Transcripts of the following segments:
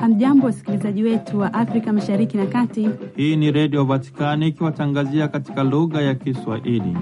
Hamjambo, wasikilizaji wetu wa Afrika Mashariki na Kati. Hii ni Redio Vatikani ikiwatangazia katika lugha ya Kiswahili.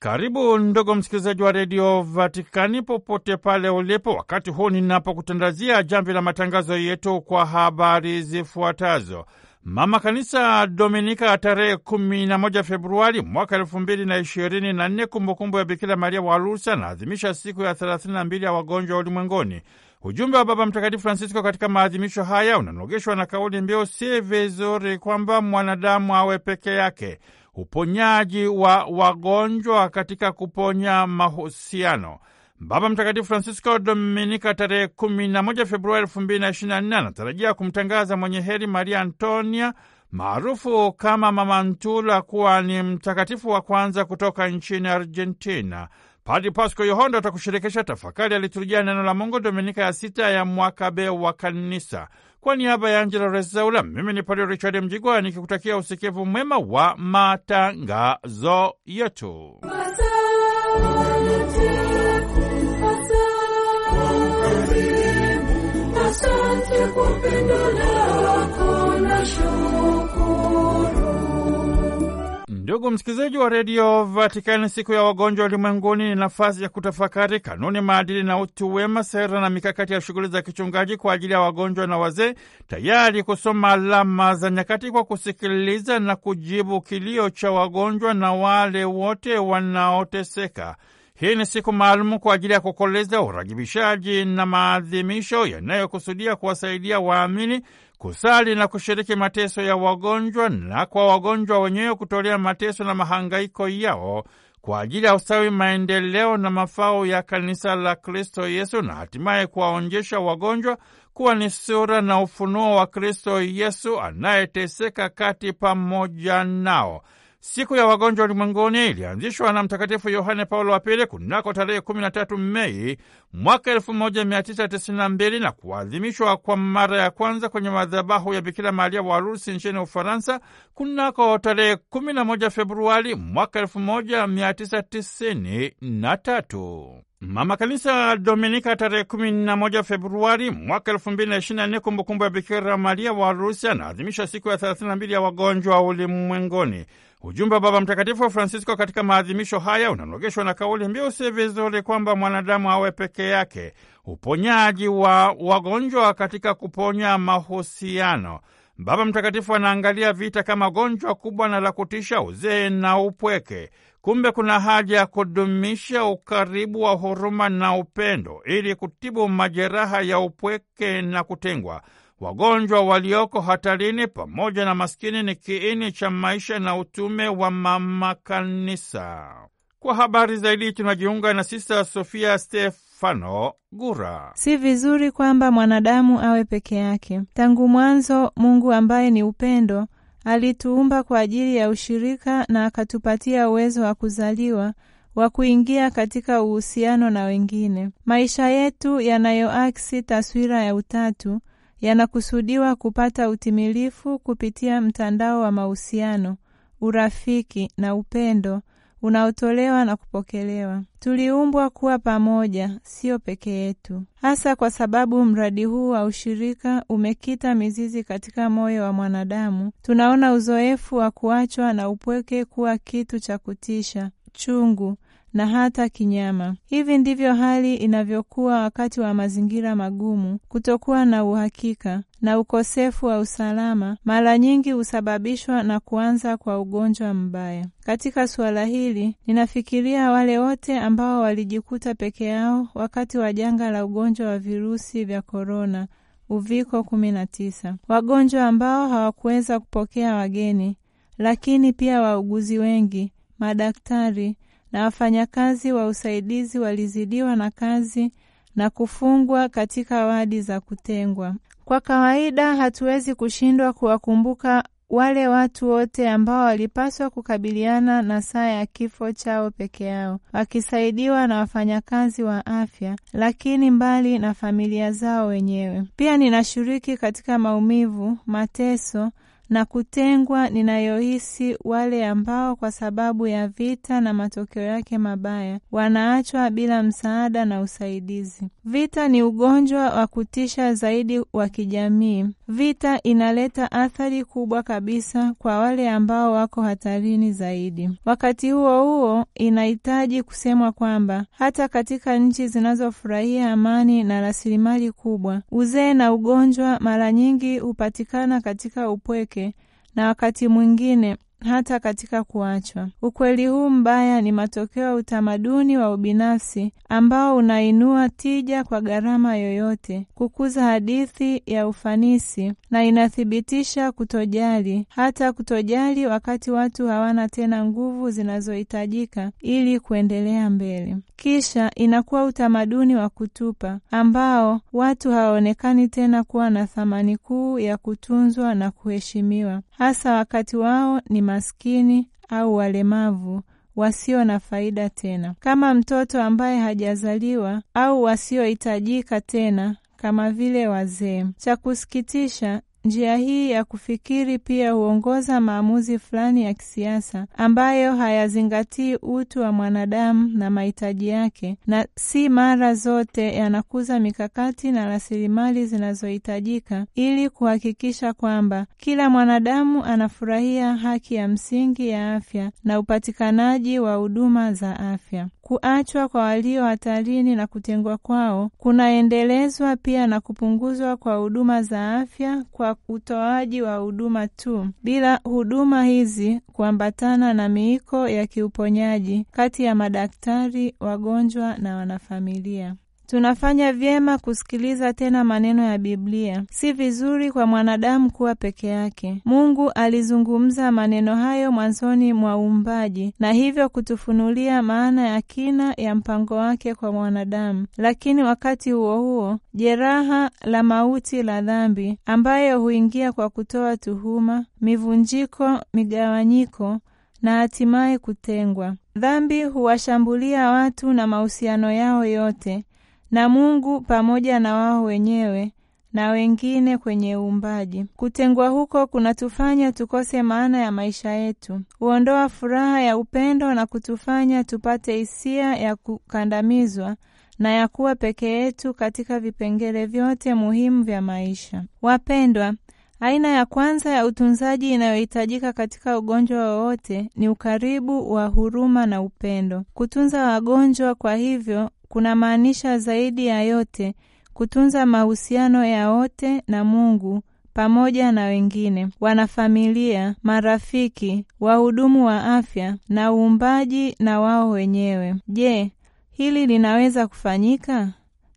Karibu ndugu msikilizaji wa Redio Vatikani popote pale ulipo, wakati huu ninapokutandazia jamvi la matangazo yetu kwa habari zifuatazo. Mama Kanisa Dominika tarehe kumi na moja Februari mwaka elfu mbili na ishirini na nne kumbukumbu ya Bikira Maria wa Lourdes anaadhimisha siku ya thelathini na mbili ya wagonjwa ulimwenguni. Ujumbe wa Baba Mtakatifu Francisco katika maadhimisho haya unanogeshwa na kauli mbiu si vizuri kwamba mwanadamu awe peke yake, uponyaji wa wagonjwa katika kuponya mahusiano. Baba Mtakatifu Francisco Dominika tarehe kumi na moja Februari elfu mbili na ishirini na nne anatarajia kumtangaza mwenye heri Maria Antonia maarufu kama Mama Ntula kuwa ni mtakatifu wa kwanza kutoka nchini Argentina. Padi Pasco Yohondo atakushirikisha tafakari ya liturujia neno la Mungu Dominika ya sita ya mwaka B wa Kanisa. Kwa niaba ya Angela Rezaula, mimi ni Padre Richard Mjigwa nikikutakia usikivu mwema wa matangazo yetu. Ndugu msikilizaji wa redio Vatikani, siku ya wagonjwa ulimwenguni ni nafasi ya kutafakari kanuni, maadili na utu wema, sera na mikakati ya shughuli za kichungaji kwa ajili ya wagonjwa na wazee, tayari kusoma alama za nyakati kwa kusikiliza na kujibu kilio cha wagonjwa na wale wote wanaoteseka. Hii ni siku maalumu kwa ajili ya kukoleza uragibishaji na maadhimisho yanayokusudia kuwasaidia waamini kusali na kushiriki mateso ya wagonjwa na kwa wagonjwa wenyewe kutolea mateso na mahangaiko yao kwa ajili ya ustawi, maendeleo na mafao ya kanisa la Kristo Yesu, na hatimaye kuwaonjesha wagonjwa kuwa ni sura na ufunuo wa Kristo Yesu anayeteseka kati pamoja nao. Siku ya wagonjwa ulimwenguni ilianzishwa na Mtakatifu Yohane Paulo wa Pili kunako tarehe 13 Mei mwaka 1992 na kuadhimishwa kwa mara ya kwanza kwenye madhabahu ya Bikira Maria wa Rusi nchini Ufaransa kunako tarehe 11 Februari mwaka 1993. Mama Kanisa Dominika tarehe 11 Februari mwaka 2024, kumbukumbu ya Bikira Maria wa Rusi anaadhimisha siku ya 32 ya wagonjwa ulimwenguni. Ujumbe wa Baba Mtakatifu wa Francisco katika maadhimisho haya unanogeshwa na kauli mbiu si vizuri kwamba mwanadamu awe peke yake, uponyaji wa wagonjwa katika kuponya mahusiano. Baba Mtakatifu anaangalia vita kama gonjwa kubwa na la kutisha, uzee na upweke. Kumbe kuna haja ya kudumisha ukaribu wa huruma na upendo ili kutibu majeraha ya upweke na kutengwa. Wagonjwa walioko hatarini pamoja na maskini ni kiini cha maisha na utume wa mama kanisa. Kwa habari zaidi tunajiunga na Sista Sofia Stefano Gura. Si vizuri kwamba mwanadamu awe peke yake. Tangu mwanzo, Mungu ambaye ni upendo alituumba kwa ajili ya ushirika na akatupatia uwezo wa kuzaliwa wa kuingia katika uhusiano na wengine. Maisha yetu yanayoaksi taswira ya utatu yanakusudiwa kupata utimilifu kupitia mtandao wa mahusiano, urafiki na upendo unaotolewa na kupokelewa. Tuliumbwa kuwa pamoja, sio peke yetu, hasa kwa sababu mradi huu wa ushirika umekita mizizi katika moyo wa mwanadamu. Tunaona uzoefu wa kuachwa na upweke kuwa kitu cha kutisha, chungu na hata kinyama. Hivi ndivyo hali inavyokuwa wakati wa mazingira magumu. Kutokuwa na uhakika na ukosefu wa usalama mara nyingi husababishwa na kuanza kwa ugonjwa mbaya. Katika suala hili, ninafikiria wale wote ambao walijikuta peke yao wakati wa janga la ugonjwa wa virusi vya korona, uviko 19, wagonjwa ambao hawakuweza kupokea wageni, lakini pia wauguzi wengi, madaktari na wafanyakazi wa usaidizi walizidiwa na kazi na kufungwa katika wadi za kutengwa. Kwa kawaida, hatuwezi kushindwa kuwakumbuka wale watu wote ambao walipaswa kukabiliana na saa ya kifo chao peke yao, wakisaidiwa na wafanyakazi wa afya, lakini mbali na familia zao wenyewe. Pia ninashiriki katika maumivu, mateso na kutengwa ninayohisi wale ambao kwa sababu ya vita na matokeo yake mabaya wanaachwa bila msaada na usaidizi. Vita ni ugonjwa wa kutisha zaidi wa kijamii. Vita inaleta athari kubwa kabisa kwa wale ambao wako hatarini zaidi. Wakati huo huo, inahitaji kusemwa kwamba hata katika nchi zinazofurahia amani na rasilimali kubwa, uzee na ugonjwa mara nyingi hupatikana katika upweke na wakati mwingine hata katika kuachwa. Ukweli huu mbaya ni matokeo ya utamaduni wa ubinafsi ambao unainua tija kwa gharama yoyote, kukuza hadithi ya ufanisi, na inathibitisha kutojali, hata kutojali wakati watu hawana tena nguvu zinazohitajika ili kuendelea mbele. Kisha inakuwa utamaduni wa kutupa ambao watu hawaonekani tena kuwa na thamani kuu ya kutunzwa na kuheshimiwa, hasa wakati wao ni maskini au walemavu wasio na faida tena, kama mtoto ambaye hajazaliwa au wasiohitajika tena kama vile wazee. Cha kusikitisha, njia hii ya kufikiri pia huongoza maamuzi fulani ya kisiasa ambayo hayazingatii utu wa mwanadamu na mahitaji yake, na si mara zote yanakuza mikakati na rasilimali zinazohitajika ili kuhakikisha kwamba kila mwanadamu anafurahia haki ya msingi ya afya na upatikanaji wa huduma za afya. Kuachwa kwa walio hatarini na kutengwa kwao kunaendelezwa pia na kupunguzwa kwa huduma za afya kwa utoaji wa huduma tu, bila huduma hizi kuambatana na miiko ya kiuponyaji kati ya madaktari, wagonjwa na wanafamilia. Tunafanya vyema kusikiliza tena maneno ya Biblia. Si vizuri kwa mwanadamu kuwa peke yake. Mungu alizungumza maneno hayo mwanzoni mwa uumbaji na hivyo kutufunulia maana ya kina ya mpango wake kwa mwanadamu. Lakini wakati huo huo, jeraha la mauti la dhambi ambayo huingia kwa kutoa tuhuma, mivunjiko, migawanyiko na hatimaye kutengwa. Dhambi huwashambulia watu na mahusiano yao yote na Mungu pamoja na wao wenyewe na wengine kwenye uumbaji. Kutengwa huko kunatufanya tukose maana ya maisha yetu, huondoa furaha ya upendo na kutufanya tupate hisia ya kukandamizwa na ya kuwa peke yetu katika vipengele vyote muhimu vya maisha. Wapendwa, aina ya kwanza ya utunzaji inayohitajika katika ugonjwa wowote ni ukaribu wa huruma na upendo. Kutunza wagonjwa, kwa hivyo kunamaanisha zaidi ya yote kutunza mahusiano ya wote na Mungu pamoja na wengine, wanafamilia, marafiki, wahudumu wa afya na uumbaji na wao wenyewe. Je, hili linaweza kufanyika?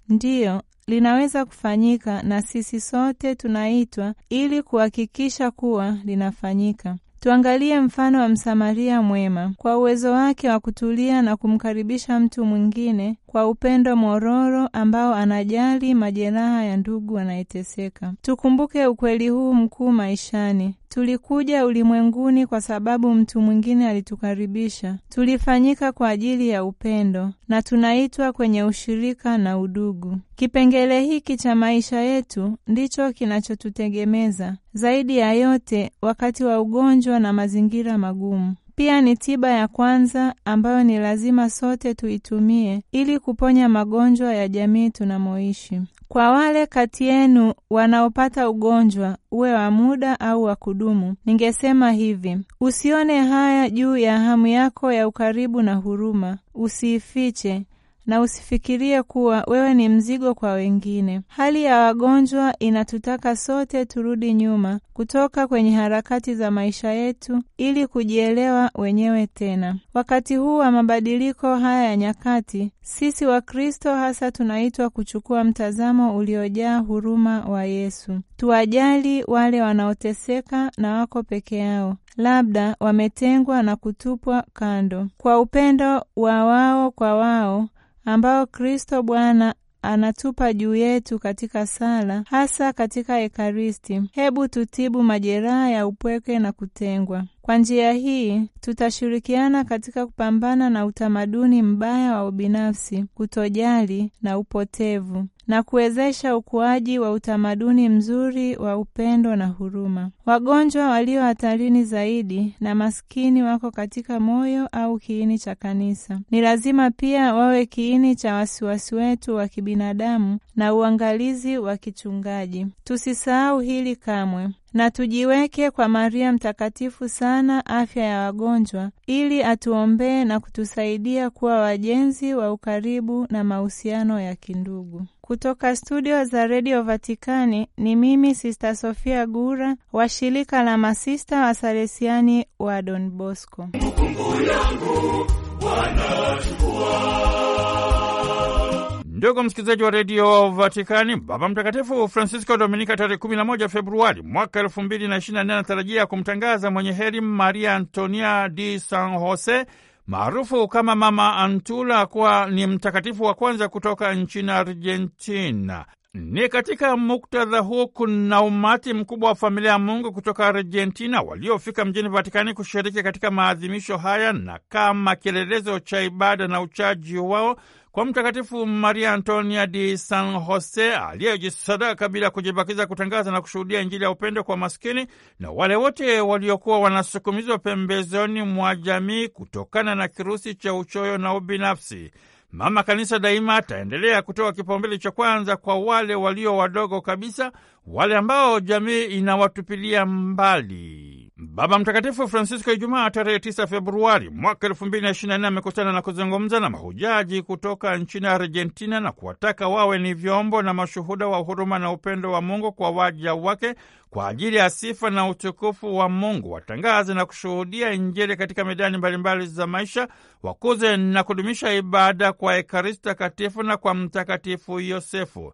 Ndiyo, linaweza kufanyika na sisi sote tunaitwa ili kuhakikisha kuwa linafanyika. Tuangalie mfano wa Msamaria mwema. Kwa uwezo wake wa kutulia na kumkaribisha mtu mwingine kwa upendo mororo ambao anajali majeraha ya ndugu anayeteseka. Tukumbuke ukweli huu mkuu maishani. Tulikuja ulimwenguni kwa sababu mtu mwingine alitukaribisha. Tulifanyika kwa ajili ya upendo na tunaitwa kwenye ushirika na udugu. Kipengele hiki cha maisha yetu ndicho kinachotutegemeza zaidi ya yote wakati wa ugonjwa na mazingira magumu. Pia ni tiba ya kwanza ambayo ni lazima sote tuitumie ili kuponya magonjwa ya jamii tunamoishi. Kwa wale kati yenu wanaopata ugonjwa, uwe wa muda au wa kudumu, ningesema hivi: usione haya juu ya hamu yako ya ukaribu na huruma, usiifiche na usifikirie kuwa wewe ni mzigo kwa wengine. Hali ya wagonjwa inatutaka sote turudi nyuma kutoka kwenye harakati za maisha yetu ili kujielewa wenyewe tena. Wakati huu wa mabadiliko haya ya nyakati, sisi Wakristo hasa tunaitwa kuchukua mtazamo uliojaa huruma wa Yesu. Tuwajali wale wanaoteseka na wako peke yao, labda wametengwa na kutupwa kando, kwa upendo wa wao kwa wao ambao Kristo Bwana anatupa juu yetu katika sala, hasa katika Ekaristi. Hebu tutibu majeraha ya upweke na kutengwa. Kwa njia hii tutashirikiana katika kupambana na utamaduni mbaya wa ubinafsi, kutojali na upotevu, na kuwezesha ukuaji wa utamaduni mzuri wa upendo na huruma. Wagonjwa walio hatarini zaidi na maskini wako katika moyo au kiini cha kanisa. Ni lazima pia wawe kiini cha wasiwasi wetu wa kibinadamu na uangalizi wa kichungaji. Tusisahau hili kamwe na tujiweke kwa Maria Mtakatifu sana afya ya wagonjwa, ili atuombee na kutusaidia kuwa wajenzi wa ukaribu na mahusiano ya kindugu. Kutoka studio za redio Vatikani ni mimi Sista Sofia Gura wa shirika la masista wa Salesiani wa Don Bosco. Ndugu msikilizaji wa redio Vatikani, Baba Mtakatifu Francisco Dominika tarehe 11 Februari mwaka 2024 anatarajia kumtangaza mwenye heri Maria Antonia di San Jose maarufu kama Mama Antula kuwa ni mtakatifu wa kwanza kutoka nchini Argentina. Ni katika muktadha huu kuna umati mkubwa wa familia ya Mungu kutoka Argentina waliofika mjini Vatikani kushiriki katika maadhimisho haya na kama kielelezo cha ibada na uchaji wao kwa Mtakatifu Maria Antonia di San Jose aliyejisadaka bila kujibakiza kutangaza na kushuhudia Injili ya upendo kwa maskini na wale wote waliokuwa wanasukumizwa pembezoni mwa jamii kutokana na kirusi cha uchoyo na ubinafsi. Mama Kanisa daima ataendelea kutoa kipaumbele cha kwanza kwa wale walio wadogo kabisa, wale ambao jamii inawatupilia mbali. Baba Mtakatifu Francisco Ijumaa tarehe 9 Februari mwaka 2024 amekutana na kuzungumza na mahujaji kutoka nchini Argentina na kuwataka wawe ni vyombo na mashuhuda wa huruma na upendo wa Mungu kwa waja wake kwa ajili ya sifa na utukufu wa Mungu. Watangaze na kushuhudia Injili katika medani mbalimbali za maisha, wakuze na kudumisha ibada kwa Ekaristi Takatifu na kwa Mtakatifu Yosefu.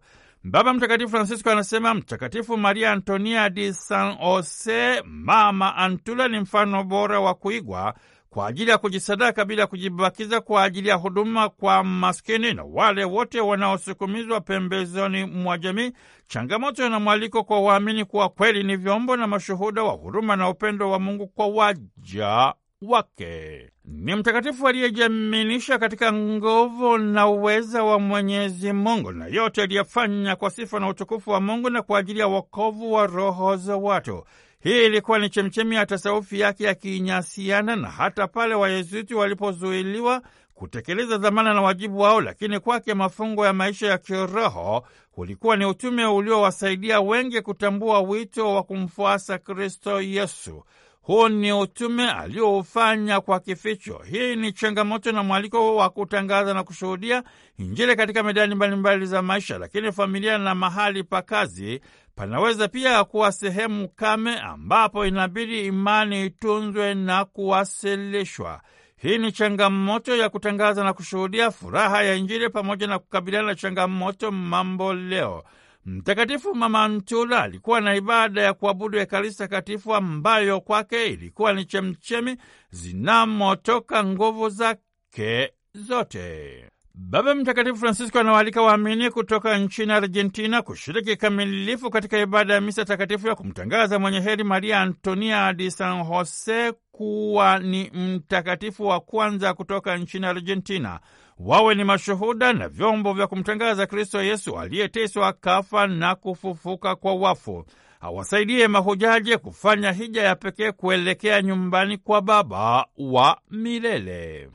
Baba Mtakatifu Francisco anasema Mtakatifu Maria Antonia di San Jose, Mama Antula, ni mfano bora wa kuigwa kwa ajili ya kujisadaka bila kujibakiza kwa ajili ya huduma kwa maskini na wale wote wanaosukumizwa pembezoni mwa jamii. Changamoto na mwaliko kwa waamini kuwa kweli ni vyombo na mashuhuda wa huruma na upendo wa Mungu kwa waja wake. Ni mtakatifu aliyejaminisha katika nguvu na uweza wa Mwenyezi Mungu, na yote aliyefanya kwa sifa na utukufu wa Mungu na kwa ajili ya wokovu wa roho za watu. Hii ilikuwa ni chemchemi ya tasawufi yake ya kinyasiana, na hata pale Wayezuiti walipozuiliwa kutekeleza dhamana na wajibu wao, lakini kwake mafungo ya maisha ya kiroho ulikuwa ni utume uliowasaidia wengi kutambua wito wa kumfuasa Kristo Yesu. Huu ni utume alioufanya kwa kificho. Hii ni changamoto na mwaliko wa kutangaza na kushuhudia Injili katika medani mbalimbali za maisha, lakini familia na mahali pa kazi panaweza pia kuwa sehemu kame ambapo inabidi imani itunzwe na kuwasilishwa. Hii ni changamoto ya kutangaza na kushuhudia furaha ya Injili pamoja na kukabiliana na changamoto mambo leo. Mtakatifu Mama Mtula alikuwa na ibada ya kuabudu Ekaristi Takatifu ambayo kwake ilikuwa ni chemchemi zinamotoka nguvu zake zote. Baba Mtakatifu Francisco anawaalika waamini kutoka nchini Argentina kushiriki kikamilifu katika ibada ya misa takatifu ya kumtangaza mwenye heri Maria Antonia di San Jose kuwa ni mtakatifu wa kwanza kutoka nchini Argentina. Wawe ni mashuhuda na vyombo vya kumtangaza Kristo Yesu aliyeteswa, kafa na kufufuka kwa wafu. Awasaidie mahujaji kufanya hija ya pekee kuelekea nyumbani kwa Baba wa milele.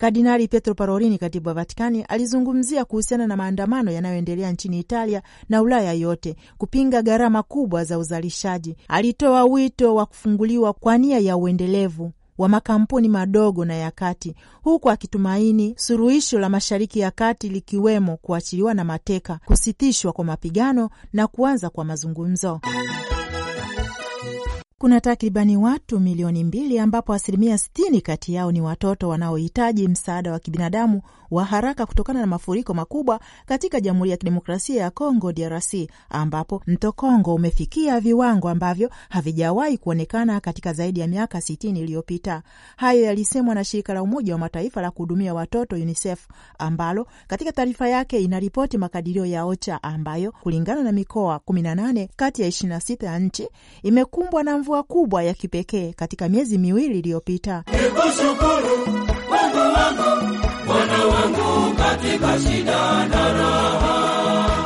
Kardinali Pietro Parolini, katibu wa Vatikani, alizungumzia kuhusiana na maandamano yanayoendelea nchini Italia na Ulaya yote kupinga gharama kubwa za uzalishaji. Alitoa wito wa kufunguliwa kwa nia ya uendelevu wa makampuni madogo na ya kati, huku akitumaini suluhisho la Mashariki ya Kati likiwemo kuachiliwa na mateka, kusitishwa kwa mapigano na kuanza kwa mazungumzo. Kuna takribani watu milioni mbili ambapo asilimia sitini kati yao ni watoto wanaohitaji msaada wa kibinadamu wa haraka kutokana na mafuriko makubwa katika Jamhuri ya Kidemokrasia ya Kongo, DRC, ambapo mto Kongo umefikia viwango ambavyo havijawahi kuonekana katika zaidi ya miaka sitini iliyopita. Hayo yalisemwa na shirika la Umoja wa Mataifa la kuhudumia watoto UNICEF, ambalo katika taarifa yake inaripoti makadirio ya OCHA ambayo kulingana na mikoa 18 kati ya 26 ya nchi imekumbwa na mvua kubwa ya kipekee katika miezi miwili iliyopita. Nikushukuru Mungu wangu, Bwana wangu katika shida na raha.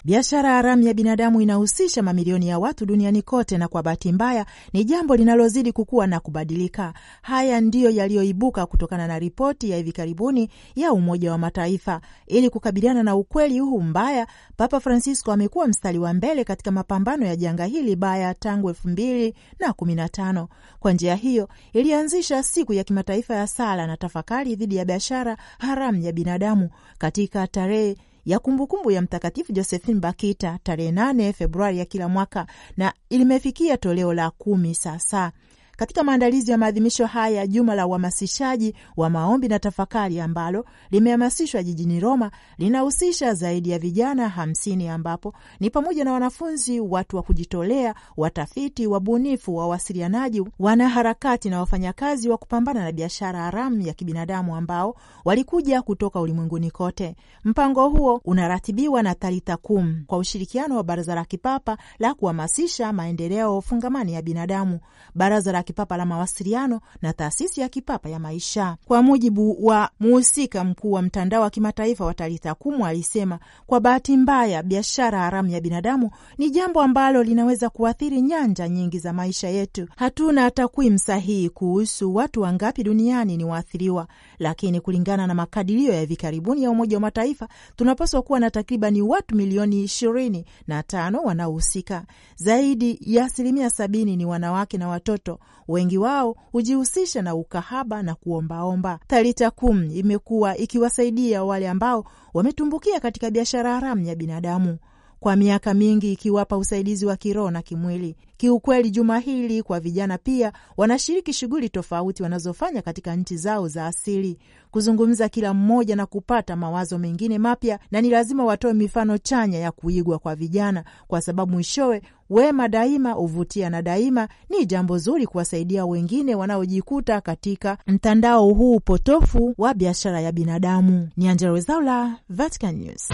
Biashara haramu ya binadamu inahusisha mamilioni ya watu duniani kote, na kwa bahati mbaya ni jambo linalozidi kukua na kubadilika. Haya ndiyo yaliyoibuka kutokana na ripoti ya hivi karibuni ya Umoja wa Mataifa. Ili kukabiliana na ukweli huu mbaya, Papa Francisco amekuwa mstari wa mbele katika mapambano ya janga hili baya tangu elfu mbili na kumi na tano. Kwa njia hiyo ilianzisha siku ya kimataifa ya sala na tafakari dhidi ya biashara haramu ya binadamu katika tarehe ya kumbukumbu ya Mtakatifu Josephine Bakita tarehe 8 Februari ya kila mwaka na limefikia toleo la kumi sasa. Katika maandalizi ya maadhimisho haya, juma la uhamasishaji wa maombi na tafakari ambalo limehamasishwa jijini Roma linahusisha zaidi ya vijana hamsini ambapo ni pamoja na wanafunzi, watu wa kujitolea, watafiti, wabunifu, wawasilianaji, wanaharakati na wafanyakazi wa kupambana na biashara haramu ya kibinadamu ambao walikuja kutoka ulimwenguni kote. Mpango huo unaratibiwa na Talita Kum kwa ushirikiano wa Baraza la Kipapa la kuhamasisha maendeleo fungamani ya binadamu, Baraza la Kipapa la mawasiliano na taasisi ya kipapa ya maisha. Kwa mujibu wa muhusika mkuu wa mtandao wa kimataifa wa Talitha Kumu, alisema kwa bahati mbaya, biashara haramu ya binadamu ni jambo ambalo linaweza kuathiri nyanja nyingi za maisha yetu. Hatuna takwimu sahihi kuhusu watu wangapi duniani ni waathiriwa, lakini kulingana na makadirio ya hivi karibuni ya Umoja wa Mataifa tunapaswa kuwa na takribani watu milioni ishirini na tano wanaohusika. Zaidi ya asilimia sabini ni wanawake na watoto wengi wao hujihusisha na ukahaba na kuombaomba. Talita Kum imekuwa ikiwasaidia wale ambao wametumbukia katika biashara haramu ya binadamu kwa miaka mingi, ikiwapa usaidizi wa kiroho na kimwili. Kiukweli, juma hili kwa vijana pia wanashiriki shughuli tofauti wanazofanya katika nchi zao za asili, kuzungumza kila mmoja na kupata mawazo mengine mapya, na ni lazima watoe mifano chanya ya kuigwa kwa vijana, kwa sababu mwishowe wema daima huvutia, na daima ni jambo zuri kuwasaidia wengine wanaojikuta katika mtandao huu potofu wa biashara ya binadamu. Ni Angella Rwezaula, Vatican News.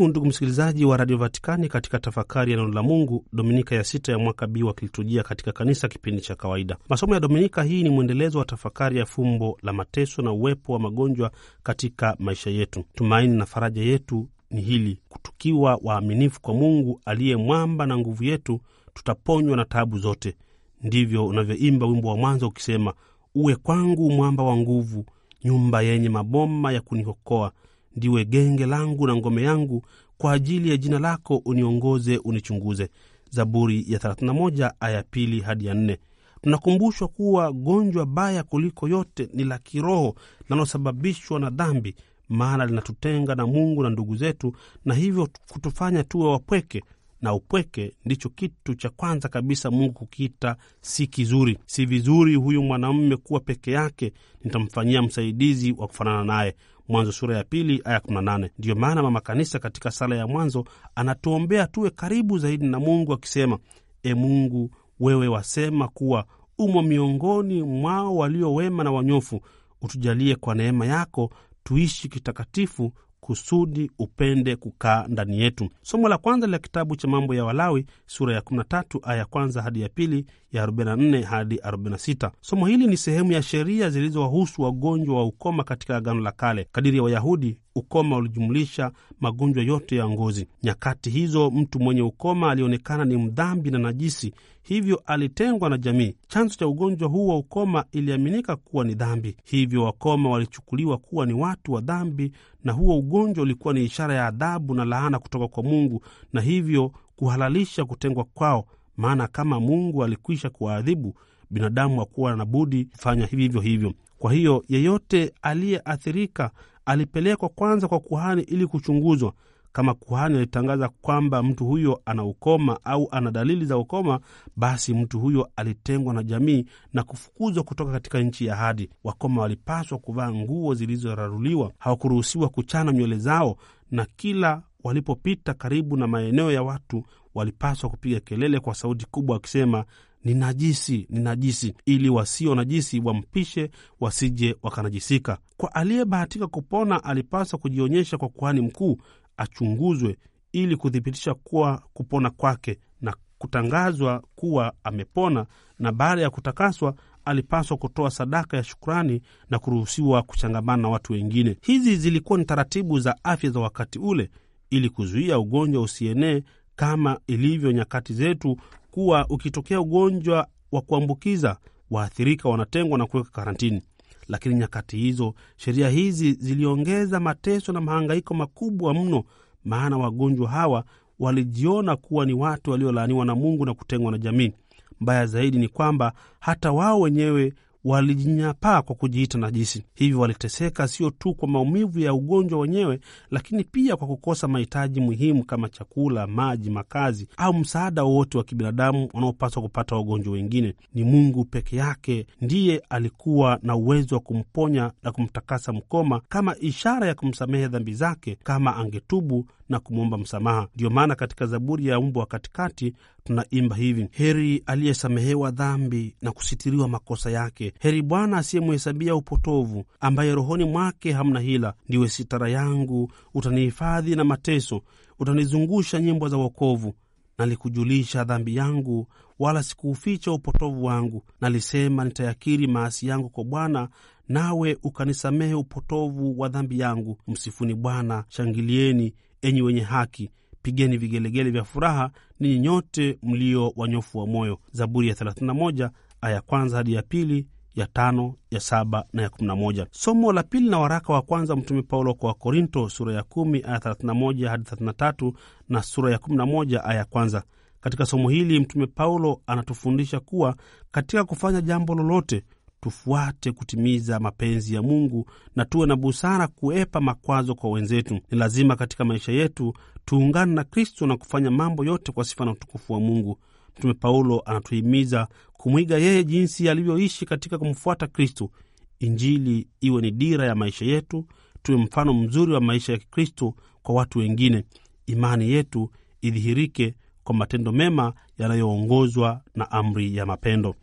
Karibu ndugu msikilizaji wa Radio Vatikani katika tafakari ya neno la Mungu, dominika ya sita ya mwaka B wa kiliturujia katika kanisa, kipindi cha kawaida. Masomo ya dominika hii ni mwendelezo wa tafakari ya fumbo la mateso na uwepo wa magonjwa katika maisha yetu. Tumaini na faraja yetu ni hili: kutukiwa waaminifu kwa Mungu aliye mwamba na nguvu yetu, tutaponywa na taabu zote. Ndivyo unavyoimba wimbo wa mwanzo ukisema, uwe kwangu mwamba wa nguvu, nyumba yenye maboma ya kuniokoa ndiwe genge langu na ngome yangu, kwa ajili ya jina lako uniongoze, unichunguze. Zaburi ya 31 aya pili hadi ya nne. Tunakumbushwa kuwa gonjwa baya kuliko yote ni la kiroho linalosababishwa na dhambi, maana linatutenga na Mungu na ndugu zetu, na hivyo kutufanya tuwe wapweke na upweke ndicho kitu cha kwanza kabisa Mungu kukiita si kizuri. Si vizuri huyu mwanamume kuwa peke yake, nitamfanyia msaidizi wa kufanana naye. Mwanzo sura ya pili aya 18. Ndiyo maana mama kanisa katika sala ya mwanzo anatuombea tuwe karibu zaidi na Mungu akisema, E Mungu, wewe wasema kuwa umo miongoni mwao walio wema na wanyofu, utujalie kwa neema yako tuishi kitakatifu kusudi upende kukaa ndani yetu. Somo la kwanza la kitabu cha Mambo ya Walawi sura ya 13 aya kwanza hadi ya pili, ya 44 hadi 46. Somo hili ni sehemu ya sheria zilizowahusu wagonjwa wa ukoma katika Agano la Kale. Kadiri ya Wayahudi, Ukoma ulijumlisha magonjwa yote ya ngozi. Nyakati hizo mtu mwenye ukoma alionekana ni mdhambi na najisi, hivyo alitengwa na jamii. Chanzo cha ugonjwa huu wa ukoma iliaminika kuwa ni dhambi, hivyo wakoma walichukuliwa kuwa ni watu wa dhambi, na huo ugonjwa ulikuwa ni ishara ya adhabu na laana kutoka kwa Mungu, na hivyo kuhalalisha kutengwa kwao, maana kama Mungu alikwisha kuwaadhibu binadamu, hakuwa na budi kufanya hivyo hivyo. Kwa hiyo yeyote aliyeathirika alipelekwa kwanza kwa kuhani ili kuchunguzwa. Kama kuhani alitangaza kwamba mtu huyo ana ukoma au ana dalili za ukoma, basi mtu huyo alitengwa na jamii na kufukuzwa kutoka katika nchi ya ahadi. Wakoma walipaswa kuvaa nguo zilizoraruliwa, hawakuruhusiwa kuchana nywele zao, na kila walipopita karibu na maeneo ya watu walipaswa kupiga kelele kwa sauti kubwa wakisema ni najisi, ni najisi, ili wasio najisi wampishe wasije wakanajisika. Kwa aliyebahatika kupona, alipaswa kujionyesha kwa kuhani mkuu, achunguzwe ili kuthibitisha kuwa kupona kwake na kutangazwa kuwa amepona, na baada ya kutakaswa alipaswa kutoa sadaka ya shukrani na kuruhusiwa kuchangamana na watu wengine. Hizi zilikuwa ni taratibu za afya za wakati ule, ili kuzuia ugonjwa usienee kama ilivyo nyakati zetu, kuwa ukitokea ugonjwa wa kuambukiza waathirika wanatengwa na kuweka karantini. Lakini nyakati hizo sheria hizi ziliongeza mateso na mahangaiko makubwa mno, maana wagonjwa hawa walijiona kuwa ni watu waliolaaniwa na Mungu na kutengwa na jamii. Mbaya zaidi ni kwamba hata wao wenyewe walijinyapaa kwa kujiita najisi. Hivyo waliteseka sio tu kwa maumivu ya ugonjwa wenyewe, lakini pia kwa kukosa mahitaji muhimu kama chakula, maji, makazi au msaada wowote wa kibinadamu wanaopaswa kupata wagonjwa wengine. Ni Mungu peke yake ndiye alikuwa na uwezo wa kumponya na kumtakasa mkoma kama ishara ya kumsamehe dhambi zake kama angetubu na kumwomba msamaha. Ndiyo maana katika Zaburi ya umbo wa katikati tunaimba hivi: heri aliyesamehewa dhambi na kusitiriwa makosa yake, heri Bwana asiyemhesabia upotovu, ambaye rohoni mwake hamna hila. Ndiwe sitara yangu, utanihifadhi na mateso, utanizungusha nyimbo za wokovu. Nalikujulisha dhambi yangu, wala sikuuficha upotovu wangu. Nalisema, nitayakiri maasi yangu kwa Bwana, nawe ukanisamehe upotovu wa dhambi yangu. Msifuni Bwana, shangilieni enyi wenye haki, pigeni vigelegele vya furaha, ninyi nyote mlio wanyofu wa moyo. Zaburi ya 31 aya kwanza hadi ya pili ya tano ya saba na ya kumi na moja. Somo la pili na waraka wa kwanza Mtume Paulo kwa Wakorinto sura ya kumi aya 31 hadi 33 na sura ya 11 aya ya kwanza. Katika somo hili Mtume Paulo anatufundisha kuwa katika kufanya jambo lolote tufuate kutimiza mapenzi ya Mungu na tuwe na busara kuepa makwazo kwa wenzetu. Ni lazima katika maisha yetu tuungane na Kristo na kufanya mambo yote kwa sifa na utukufu wa Mungu. Mtume Paulo anatuhimiza kumwiga yeye jinsi alivyoishi katika kumfuata Kristo. Injili iwe ni dira ya maisha yetu, tuwe mfano mzuri wa maisha ya Kikristo kwa watu wengine. Imani yetu idhihirike kwa matendo mema yanayoongozwa na amri ya mapendo.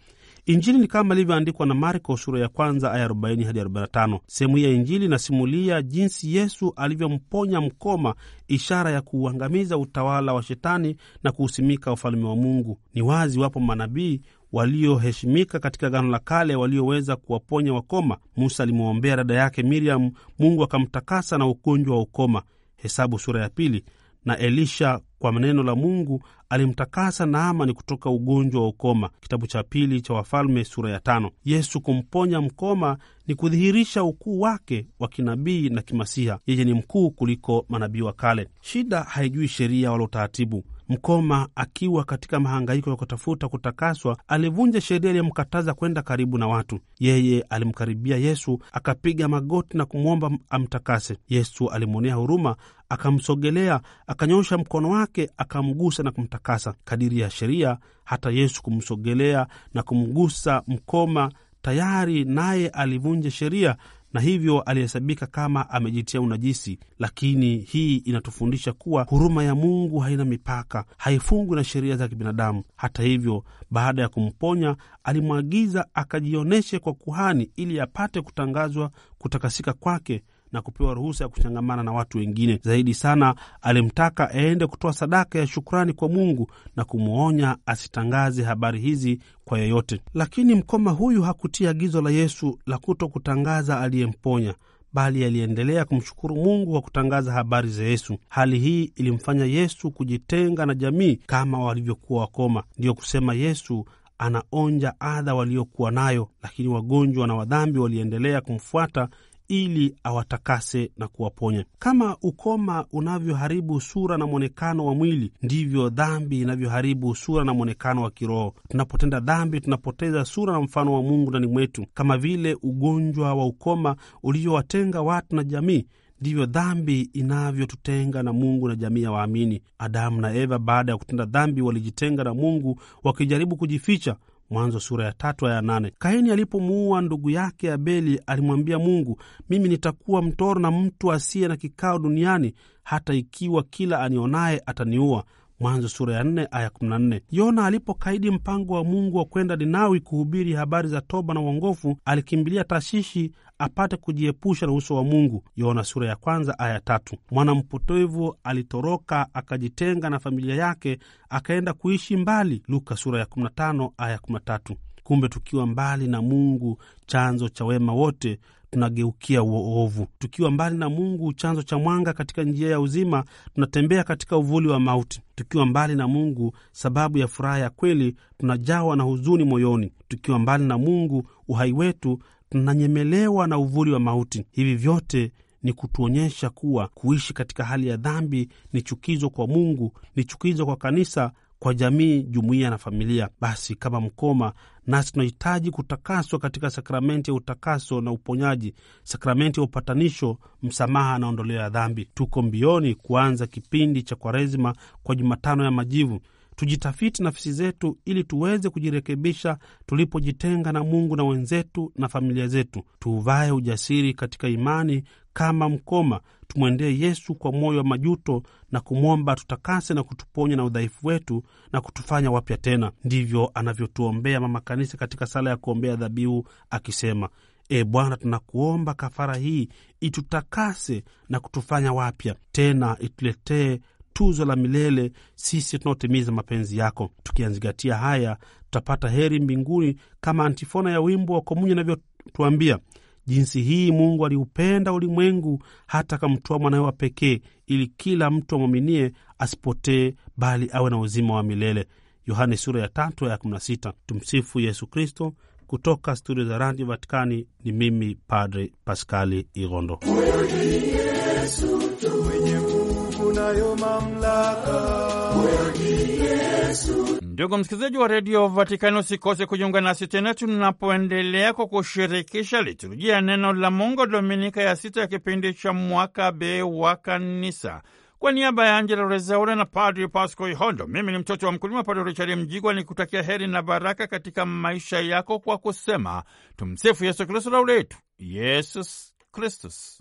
Injili ni kama ilivyoandikwa na Marko sura ya kwanza aya 40 hadi 45. Sehemu hii ya Injili inasimulia jinsi Yesu alivyomponya mkoma, ishara ya kuuangamiza utawala wa Shetani na kuusimika ufalme wa Mungu. Ni wazi wapo manabii walioheshimika katika Agano la Kale walioweza kuwaponya wakoma. Musa alimwombea dada yake Miriam, Mungu akamtakasa na ugonjwa wa ukoma, Hesabu sura ya pili, na Elisha kwa neno la Mungu alimtakasa Naamani kutoka ugonjwa wa ukoma. Kitabu cha pili cha Wafalme sura ya tano. Yesu kumponya mkoma ni kudhihirisha ukuu wake wa kinabii na kimasiha. Yeye ni mkuu kuliko manabii wa kale. Shida haijui sheria wala utaratibu. Mkoma akiwa katika mahangaiko ya kutafuta kutakaswa, alivunja sheria iliyomkataza kwenda karibu na watu. Yeye alimkaribia Yesu, akapiga magoti na kumwomba amtakase. Yesu alimwonea huruma, akamsogelea, akanyosha mkono wake, akamgusa na kumtakasa. Kadiri ya sheria, hata Yesu kumsogelea na kumgusa mkoma tayari naye alivunja sheria na hivyo alihesabika kama amejitia unajisi. Lakini hii inatufundisha kuwa huruma ya Mungu haina mipaka, haifungwi na sheria za kibinadamu. Hata hivyo, baada ya kumponya, alimwagiza akajionyeshe kwa kuhani ili apate kutangazwa kutakasika kwake na kupewa ruhusa ya kuchangamana na watu wengine. Zaidi sana, alimtaka aende kutoa sadaka ya shukrani kwa Mungu na kumwonya asitangaze habari hizi kwa yeyote. Lakini mkoma huyu hakutii agizo la Yesu la kuto kutangaza aliyemponya. bali aliendelea kumshukuru Mungu kwa kutangaza habari za Yesu. Hali hii ilimfanya Yesu kujitenga na jamii kama walivyokuwa wakoma. Ndiyo kusema Yesu anaonja adha waliokuwa nayo, lakini wagonjwa na wadhambi waliendelea kumfuata ili awatakase na kuwaponya. Kama ukoma unavyoharibu sura na mwonekano wa mwili, ndivyo dhambi inavyoharibu sura na mwonekano wa kiroho. Tunapotenda dhambi, tunapoteza sura na mfano wa Mungu ndani mwetu. Kama vile ugonjwa wa ukoma ulivyowatenga watu na jamii ndivyo dhambi inavyotutenga na Mungu na jamii ya waamini. Adamu na Eva baada ya kutenda dhambi walijitenga na Mungu wakijaribu kujificha. Mwanzo sura ya tatu aya nane. Kaini alipomuua ndugu yake Abeli alimwambia Mungu, mimi nitakuwa mtoro na mtu asiye na kikao duniani, hata ikiwa kila anionaye ataniua. Mwanzo sura ya 4 aya kumi na nne. Yona alipokaidi mpango wa Mungu wa kwenda Ninawi kuhubiri habari za toba na uongofu, alikimbilia Tashishi apate kujiepusha na uso wa Mungu. Yona sura ya kwanza aya tatu. Mwanampotevu alitoroka akajitenga na familia yake akaenda kuishi mbali. Luka sura ya 15 aya 13. Kumbe tukiwa mbali na Mungu, chanzo cha wema wote tunageukia uovu. Tukiwa mbali na Mungu, chanzo cha mwanga katika njia ya uzima, tunatembea katika uvuli wa mauti. Tukiwa mbali na Mungu, sababu ya furaha ya kweli, tunajawa na huzuni moyoni. Tukiwa mbali na Mungu, uhai wetu tunanyemelewa na uvuli wa mauti. Hivi vyote ni kutuonyesha kuwa kuishi katika hali ya dhambi ni chukizo kwa Mungu, ni chukizo kwa kanisa, kwa jamii, jumuiya na familia. Basi kama mkoma, nasi tunahitaji kutakaswa katika sakramenti ya utakaso na uponyaji, sakramenti ya upatanisho, msamaha na ondoleo ya dhambi. Tuko mbioni kuanza kipindi cha Kwaresima kwa Jumatano ya Majivu. Tujitafiti nafsi zetu ili tuweze kujirekebisha tulipojitenga na Mungu na wenzetu na familia zetu. Tuuvae ujasiri katika imani kama mkoma, tumwendee Yesu kwa moyo wa majuto na kumwomba tutakase na kutuponya na udhaifu wetu na kutufanya wapya tena. Ndivyo anavyotuombea Mama Kanisa katika sala ya kuombea dhabihu akisema: E Bwana, tunakuomba kafara hii itutakase na kutufanya wapya tena, ituletee tuzo la milele sisi tunaotimiza mapenzi yako. Tukiyazingatia haya, tutapata heri mbinguni, kama antifona ya wimbo wa komunyo inavyotuambia: jinsi hii Mungu aliupenda ulimwengu hata akamtoa mwanawe wa pekee, ili kila mtu amwaminie asipotee, bali awe na uzima wa milele. Yohane sura ya tatu aya kumi na sita. Tumsifu Yesu Kristo. Kutoka studio za Radio Vatikani ni mimi Padre Paskali Irondo. Ndugu msikilizaji wa redio Vatikani, usikose kujiunga nasi tena tunapoendelea kwa kushirikisha liturujia ya neno la Mungu, dominika ya sita ya kipindi cha mwaka be wa Kanisa. Kwa niaba ya Angela Rezaura na Padri Pasco Ihondo, mimi ni mtoto wa mkulima Padri Richard Mjigwa ni kutakia heri na baraka katika maisha yako kwa kusema tumsifu Yesu Kristu, lauletu Yesus Kristus.